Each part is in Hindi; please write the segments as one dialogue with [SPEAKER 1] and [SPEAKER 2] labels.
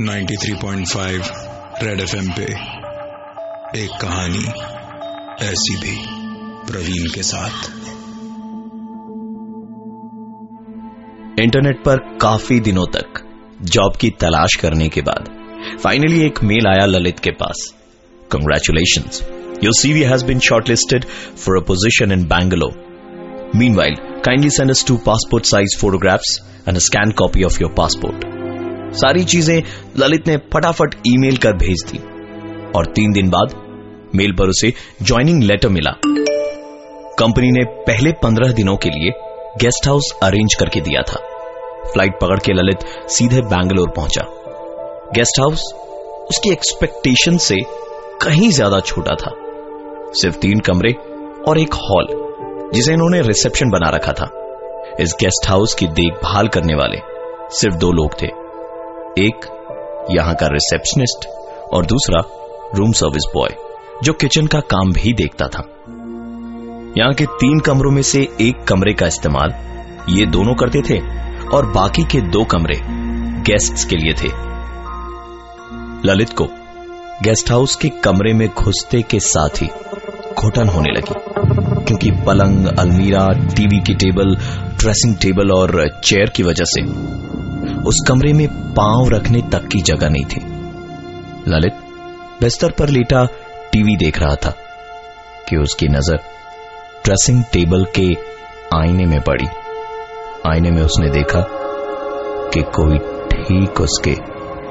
[SPEAKER 1] 93.5 रेड एफएम पे एक कहानी ऐसी भी प्रवीण के साथ।
[SPEAKER 2] इंटरनेट पर काफ़ी दिनों तक जॉब की तलाश करने के बाद फाइनली एक मेल आया ललित के पास। Congratulation your CV has been shortlisted for a position in Bangalore while kindly send us two passport size photographs and a scan copy of your passport सारी चीज़ें ललित ने फटाफट ईमेल कर भेज दी। और तीन दिन बाद मेल पर उसे ज्वाइनिंग लेटर मिला। कंपनी ने पहले पंद्रह दिनों के लिए गेस्ट हाउस अरेंज करके दिया था। फ़्लाइट पकड़ के ललित सीधे बैंगलोर पहुँचा। गेस्ट हाउस उसकी एक्सपेक्टेशन से कहीं ज़्यादा छोटा था। सिर्फ़ तीन कमरे और एक हॉल जिसे इन्होंने रिसेप्शन बना रखा था। इस गेस्ट हाउस की देखभाल करने वाले सिर्फ़ दो लोग थे। एक यहाँ का रिसेप्शनिस्ट और दूसरा रूम सर्विस बॉय, जो किचन का काम भी देखता था। यहाँ के तीन कमरों में से एक कमरे का इस्तेमाल ये दोनों करते थे और बाकी के दो कमरे गेस्ट्स के लिए थे। ललित को गेस्ट हाउस के कमरे में घुसते के साथ ही घुटन होने लगी। क्योंकि पलंग, अलमीरा, टीवी की टेबल, ड्रेसिंग टेबल और चेयर की वजह से उस कमरे में पाँव रखने तक की जगह नहीं थी। ललित बिस्तर पर लेटा टीवी देख रहा था कि उसकी नज़र ड्रेसिंग टेबल के आईने में पड़ी। आईने में उसने देखा कि कोई ठीक उसके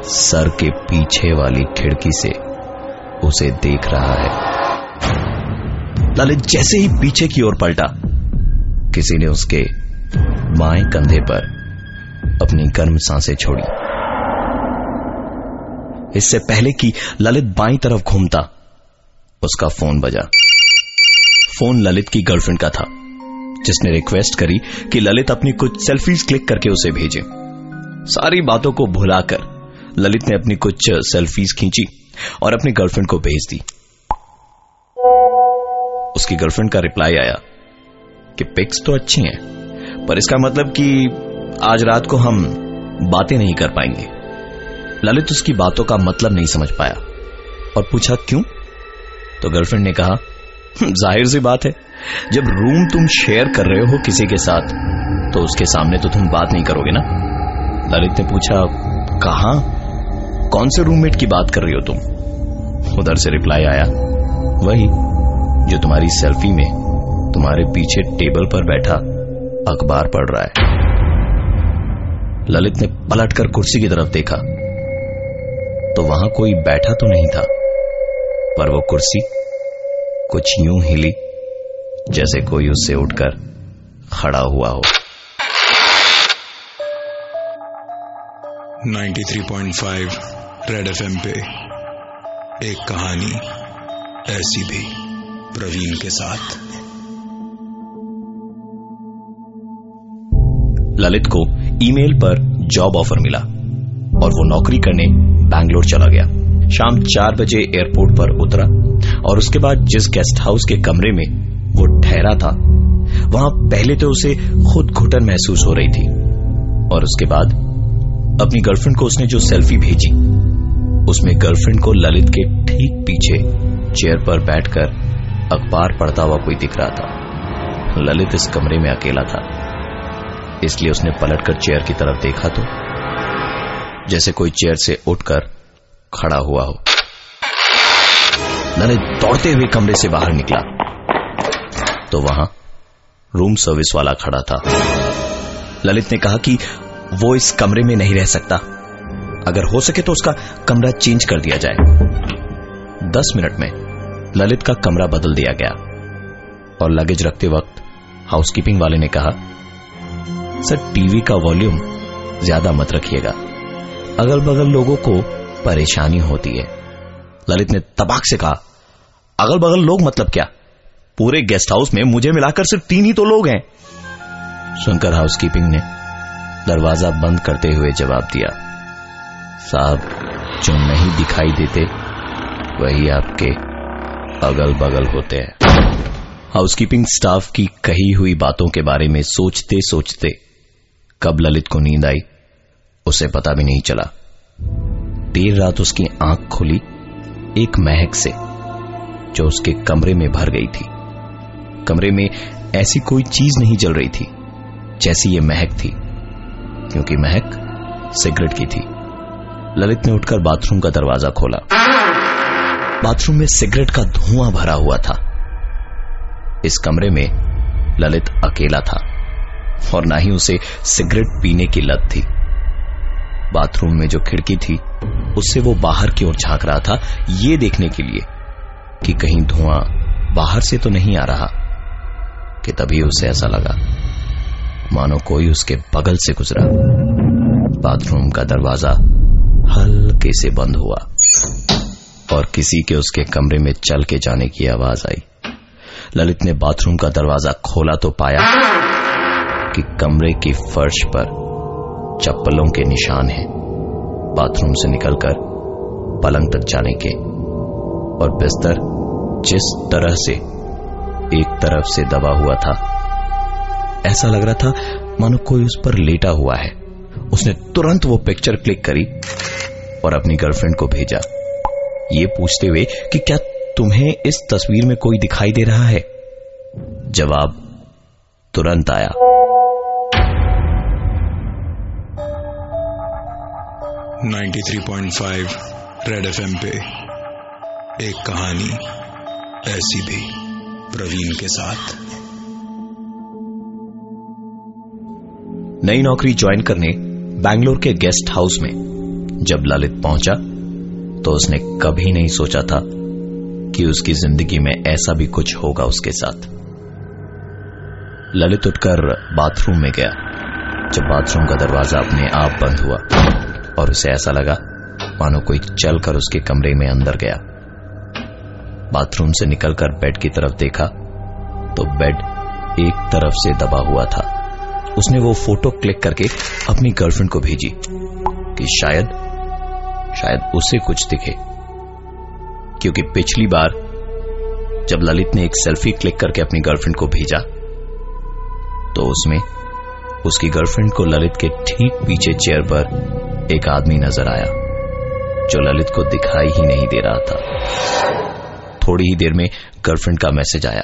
[SPEAKER 2] सर के पीछे वाली खिड़की से उसे देख रहा है। ललित जैसे ही पीछे की ओर पलटा, किसी ने उसके बाएँ कंधे पर अपनी गर्म साँसें छोड़ी। इससे पहले कि ललित बाई तरफ़ घूमता, उसका फ़ोन बजा। फ़ोन ललित की गर्लफ्रेंड का था, जिसने रिक्वेस्ट करी कि ललित अपनी कुछ सेल्फीज क्लिक करके उसे भेजे। सारी बातों को भुलाकर ललित ने अपनी कुछ सेल्फीज खींची और अपनी गर्लफ्रेंड को भेज दी। उसकी गर्लफ्रेंड का रिप्लाई आया कि पिक्स तो अच्छी हैं, पर इसका मतलब कि आज रात को हम बातें नहीं कर पाएँगे। ललित उसकी बातों का मतलब नहीं समझ पाया और पूछा, क्यों? तो गर्लफ्रेंड ने कहा ज़ाहिर सी बात है, जब रूम तुम शेयर कर रहे हो किसी के साथ तो उसके सामने तो तुम बात नहीं करोगे ना? ललित ने पूछा, कहा? कौन से रूममेट की बात कर रही हो तुम? उधर से रिप्लाई आया, वही जो तुम्हारी सेल्फी में तुम्हारे पीछे टेबल पर बैठा अखबार पढ़ रहा है। ललित ने पलटकर कुर्सी की तरफ़ देखा। तो वहाँ कोई बैठा तो नहीं था, पर वो कुर्सी कुछ यूँ हिली जैसे कोई उससे उठकर खड़ा हुआ हो।
[SPEAKER 1] 93.5 रेड एफएम पे एक कहानी ऐसी भी। प्रवीण के साथ।
[SPEAKER 2] ललित को ईमेल पर जॉब ऑफ़र मिला और वो नौकरी करने बैंगलोर चला गया। शाम चार बजे एयरपोर्ट पर उतरा और उसके बाद जिस गेस्ट हाउस के कमरे में वो ठहरा था, वहाँ पहले तो उसे खुद घुटन महसूस हो रही थी और उसके बाद अपनी गर्लफ्रेंड को उसने जो सेल्फी भेजी, उसमें गर्लफ्रेंड को ललित के ठीक पीछे चेयर पर बैठकर अखबार पढ़ता हुआ कोई दिख रहा था। ललित इस कमरे में अकेला था। इसलिए उसने पलटकर चेयर की तरफ़ देखा तो जैसे कोई चेयर से उठकर खड़ा हुआ हो। ललित दौड़ते हुए कमरे से बाहर निकला। तो वहाँ रूम सर्विस वाला खड़ा था। ललित ने कहा कि वो इस कमरे में नहीं रह सकता। अगर हो सके तो उसका कमरा चेंज कर दिया जाए। दस मिनट में ललित का कमरा बदल दिया गया और लगेज रखते वक्त हाउसकीपिंग वाले ने कहा, सर, टीवी का वॉल्यूम ज़्यादा मत रखिएगा। अगल बगल लोगों को परेशानी होती है। ललित ने तबाक से कहा अगल बगल लोग मतलब क्या? पूरे गेस्ट हाउस में मुझे मिलाकर सिर्फ़ तीन ही तो लोग हैं। सुनकर हाउसकीपिंग ने दरवाज़ा बंद करते हुए जवाब दिया, साहब, जो नहीं दिखाई देते, वही आपके अगल बगल होते हैं। हाउसकीपिंग स्टाफ की कही हुई बातों के बारे में सोचते सोचते कब ललित को नींद आई, उसे पता भी नहीं चला। देर रात उसकी आँख खुली एक महक से, जो उसके कमरे में भर गई थी। कमरे में ऐसी कोई चीज़ नहीं जल रही थी, जैसी ये महक थी, क्योंकि महक सिगरेट की थी। ललित ने उठकर बाथरूम का दरवाज़ा खोला। बाथरूम में सिगरेट का धुआँ भरा हुआ था। इस कमरे में ललित अकेला था और ना ही उसे सिगरेट पीने की लत थी। बाथरूम में जो खिड़की थी, उससे वो बाहर की ओर झाँक रहा था ये देखने के लिए कि कहीं धुआँ बाहर से तो नहीं आ रहा, कि तभी उसे ऐसा लगा। मानो कोई उसके बगल से गुजरा। बाथरूम का दरवाज़ा हल्के से बंद हुआ। और किसी के उसके कमरे में चल के जाने की आवाज़ आई। ललित ने बाथरूम का दरवाज़ा खोला तो पाया कि कमरे की फर्श पर चप्पलों के निशान हैं। बाथरूम से निकलकर पलंग तक जाने के और बिस्तर जिस तरह से एक तरफ़ से दबा हुआ था, ऐसा लग रहा था मानो कोई उस पर लेटा हुआ है। उसने तुरंत वो पिक्चर क्लिक करी और अपनी गर्लफ्रेंड को भेजा। ये पूछते हुए कि क्या तुम्हें इस तस्वीर में कोई दिखाई दे रहा है? जवाब तुरंत आया।
[SPEAKER 1] Ninety three point five Red FM पे एक कहानी ऐसी भी प्रवीण के साथ।
[SPEAKER 2] नई नौकरी ज्वाइन करने बैंगलोर के गेस्ट हाउस में जब ललित पहुँचा तो उसने कभी नहीं सोचा था कि उसकी ज़िंदगी में ऐसा भी कुछ होगा उसके साथ। ललित उठकर बाथरूम में गया। जब बाथरूम का दरवाज़ा अपने आप बंद हुआ और उसे ऐसा लगा, मानो कोई चलकर उसके कमरे में अंदर गया। बाथरूम से निकलकर बेड की तरफ़ देखा तो बेड एक तरफ़ से दबा हुआ था। उसने वो फ़ोटो क्लिक करके अपनी गर्लफ्रेंड को भेजी कि शायद शायद उसे कुछ दिखे। क्योंकि पिछली बार जब ललित ने एक सेल्फी क्लिक करके अपनी गर्लफ्रेंड को भेजा तो उसमें उसकी गर्लफ्रेंड को ललित के ठीक पीछे चेयर पर एक आदमी नज़र आया, जो ललित को दिखाई ही नहीं दे रहा था। थोड़ी ही देर में गर्लफ्रेंड का मैसेज आया।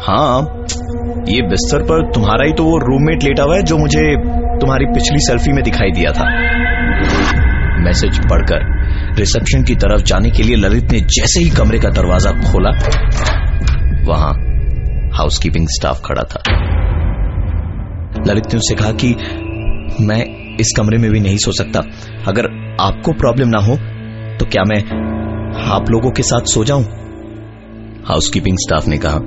[SPEAKER 2] हाँ ये बिस्तर पर तुम्हारा ही तो वो रूममेट लेटा हुआ है जो मुझे तुम्हारी पिछली सेल्फी में दिखाई दिया था। मैसेज पढ़कर रिसेप्शन की तरफ़ जाने के लिए ललित ने जैसे ही कमरे का दरवाज़ा खोला, वहाँ हाउसकीपिंग स्टाफ खड़ा था। ललित ने उससे कहा कि मैं इस कमरे में भी नहीं सो सकता। अगर आपको प्रॉब्लम ना हो तो क्या मैं आप लोगों के साथ सो जाऊँ? हाउसकीपिंग स्टाफ ने कहा,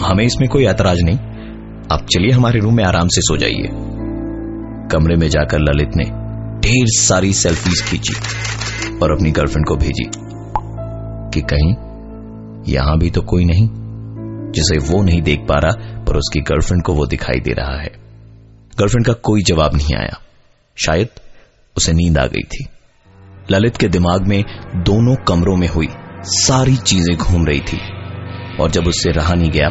[SPEAKER 2] हमें इसमें कोई ऐतराज नहीं। आप चलिए हमारे रूम में आराम से सो जाइए। कमरे में जाकर ललित ने ढेर सारी सेल्फीज खींची और अपनी गर्लफ्रेंड को भेजी कि कहीं यहाँ भी तो कोई नहीं, जिसे वो नहीं देख पा रहा, पर उसकी गर्लफ्रेंड को वो दिखाई दे रहा है। गर्लफ्रेंड का कोई जवाब नहीं आया। शायद उसे नींद आ गई थी। ललित के दिमाग में दोनों कमरों में हुई सारी चीज़ें घूम रही थी। और जब उससे रहा नहीं गया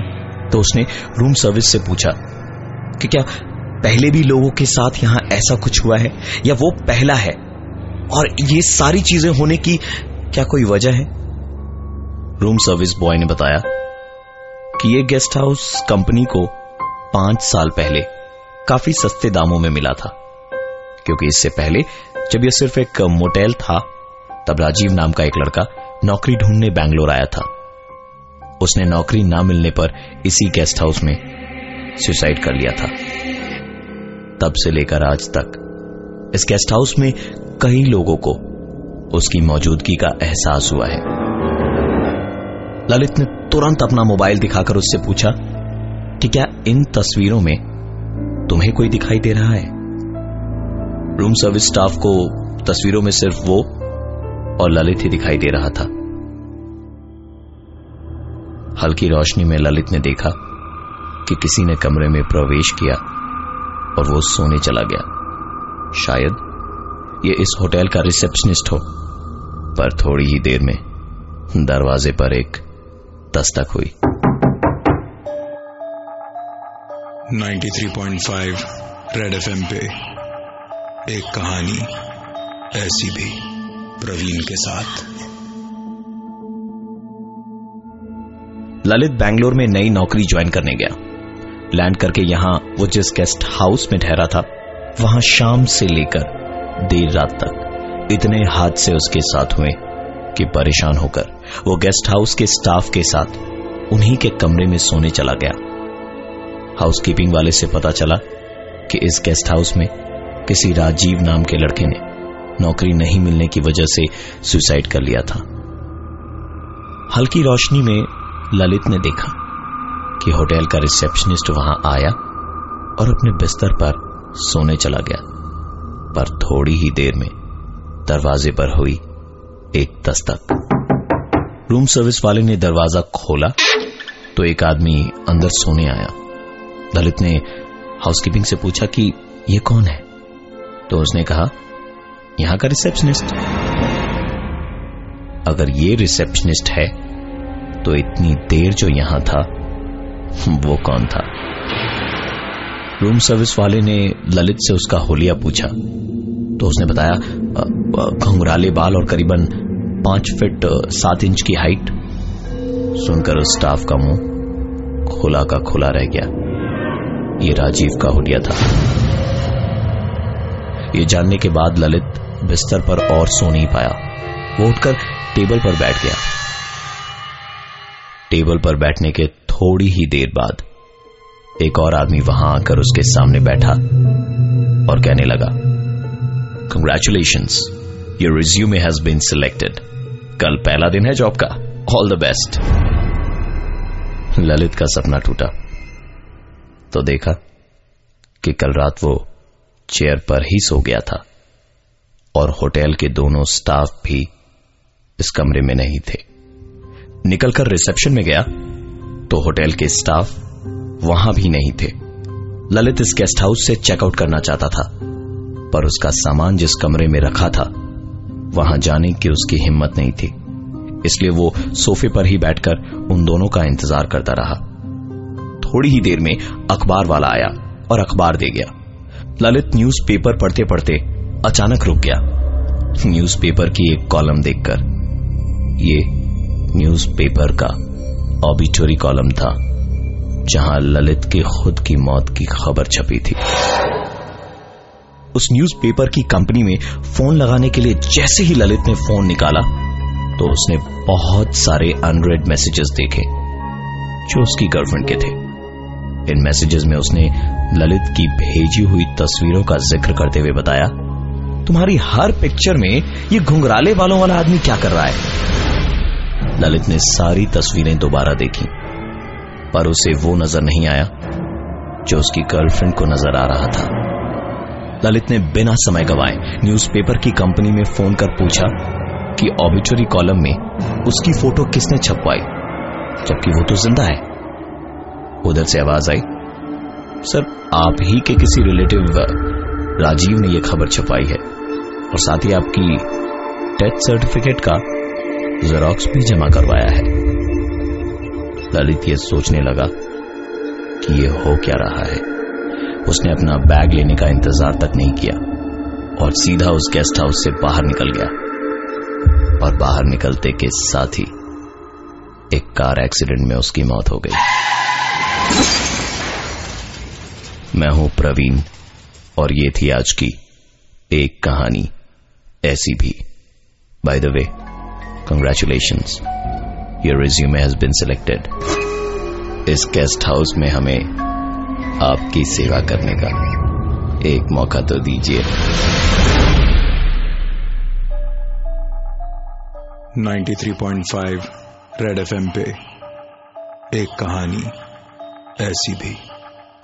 [SPEAKER 2] तो उसने रूम सर्विस से पूछा कि क्या पहले भी लोगों के साथ यहाँ ऐसा कुछ हुआ है? या वो पहला है? और ये सारी चीज़ें होने की क्या कोई वजह है? रूम सर्विस बॉय ने बताया कि ये गेस्ट हाउस कंपनी को पाँच साल पहले काफ़ी सस्ते दामों में मिला था। क्योंकि इससे पहले जब यह सिर्फ़ एक मोटेल था, तब राजीव नाम का एक लड़का नौकरी ढूँढने बैंगलोर आया था। उसने नौकरी ना मिलने पर इसी गेस्ट हाउस में सुसाइड कर लिया था। तब से लेकर आज तक। इस गेस्ट हाउस में कई लोगों को उसकी मौजूदगी का एहसास हुआ है। ललित ने तुरंत अपना मोबाइल दिखाकर उससे पूछा कि क्या इन तस्वीरों में तुम्हें कोई दिखाई दे रहा है? रूम सर्विस स्टाफ को तस्वीरों में सिर्फ़ वो और ललित ही दिखाई दे रहा था। हल्की रोशनी में ललित ने देखा कि किसी ने कमरे में प्रवेश किया। और वो सोने चला गया। शायद ये इस होटल का रिसेप्शनिस्ट हो पर थोड़ी ही देर में दरवाजे पर एक दस्तक हुई।
[SPEAKER 1] 93.5 रेड एफएम पे एक कहानी ऐसी भी प्रवीण के साथ।
[SPEAKER 2] ललित बैंगलोर में नई नौकरी ज्वाइन करने गया। लैंड करके यहाँ वो जिस गेस्ट हाउस में ठहरा था, वहाँ शाम से लेकर देर रात तक इतने हादसे उसके साथ हुए कि परेशान होकर वो गेस्ट हाउस के स्टाफ के साथ उन्हीं के कमरे में सोने चला गया। हाउसकीपिंग वाले से पता चला कि इस गेस्ट हाउस में किसी राजीव नाम के लड़के ने नौकरी नहीं मिलने की वजह से सुसाइड कर लिया था। हल्की रोशनी में ललित ने देखा कि होटल का रिसेप्शनिस्ट वहाँ आया और अपने बिस्तर पर सोने चला गया। पर थोड़ी ही देर में दरवाजे पर हुई एक दस्तक। रूम सर्विस वाले ने दरवाज़ा खोला तो एक आदमी अंदर सोने आया। दलित ने हाउसकीपिंग से पूछा कि यह कौन है? तो उसने कहा, यहाँ का रिसेप्शनिस्ट। अगर ये रिसेप्शनिस्ट है तो इतनी देर जो यहाँ था वो कौन था? रूम सर्विस वाले ने ललित से उसका होलिया पूछा। तो उसने बताया घुंघराले बाल और करीबन पाँच फिट सात इंच की हाइट सुनकर स्टाफ का मुँह खुला का खुला रह गया। ये राजीव का होलिया था। ये जानने के बाद ललित बिस्तर पर और सो नहीं पाया। वो उठकर टेबल पर बैठ गया। टेबल पर बैठने के थोड़ी ही देर बाद एक और आदमी वहाँ आकर उसके सामने बैठा और कहने लगा congratulation your resume has been selected कल पहला दिन है जॉब का. ऑल द बेस्ट ललित का सपना टूटा। तो देखा कि कल रात वो चेयर पर ही सो गया था और होटल के दोनों स्टाफ भी इस कमरे में नहीं थे। निकलकर रिसेप्शन में गया तो होटल के स्टाफ वहाँ भी नहीं थे। ललित इस गेस्ट हाउस से चेकआउट करना चाहता था, पर उसका सामान जिस कमरे में रखा था, वहाँ जाने की उसकी हिम्मत नहीं थी। इसलिए वो सोफे पर ही बैठकर उन दोनों का इंतज़ार करता रहा। थोड़ी ही देर में अखबार वाला आया और अखबार दे गया। ललित न्यूज़पेपर पढ़ते पढ़ते अचानक रुक गया। न्यूज़पेपर की एक कॉलम देखकर, ये न्यूज़पेपर का ऑबिटोरी कॉलम था, जहाँ ललित के खुद की मौत की खबर छपी थी। उस न्यूज़पेपर की कंपनी में फ़ोन लगाने के लिए जैसे ही ललित ने फ़ोन निकाला तो उसने बहुत सारे अनरेड मैसेजेस देखे, जो उसकी गर्लफ्रेंड के थे। इन मैसेजेस में उसने ललित की भेजी हुई तस्वीरों का ज़िक्र करते हुए बताया, तुम्हारी हर पिक्चर में ये घुंघराले बालों वाला आदमी क्या कर रहा है? ललित ने सारी तस्वीरें दोबारा देखी, पर उसे वो नज़र नहीं आया जो उसकी गर्लफ्रेंड को नज़र आ रहा था। ललित ने बिना समय गवाए न्यूज़पेपर की कंपनी में फ़ोन कर पूछा कि ऑबिचुरी कॉलम में उसकी फ़ोटो किसने छपवाई, जबकि वो तो ज़िंदा है। उधर से आवाज़ आई, सर, आप ही के किसी रिलेटिव राजीव ने यह खबर छपाई है और साथ ही आपकी डेथ सर्टिफिकेट का जेरोक्स भी जमा करवाया है। ललित ये सोचने लगा कि ये हो क्या रहा है। उसने अपना बैग लेने का इंतज़ार तक नहीं किया और सीधा उस गेस्ट हाउस से बाहर निकल गया। और बाहर निकलते के साथ ही एक कार एक्सीडेंट में उसकी मौत हो गई। मैं हूँ प्रवीण और ये थी आज की एक कहानी। ऐसी भी। By the way congratulation your resume has been selected इस गेस्ट हाउस में हमें आपकी सेवा करने का एक मौका तो दीजिए।
[SPEAKER 1] 93.5 रेड एफएम पे एक कहानी ऐसी भी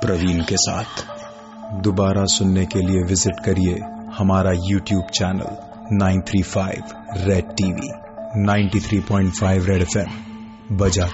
[SPEAKER 1] प्रवीण के साथ। दोबारा सुनने के लिए विज़िट करिए हमारा YouTube channel 935 Red TV 93.5 Red FM बजा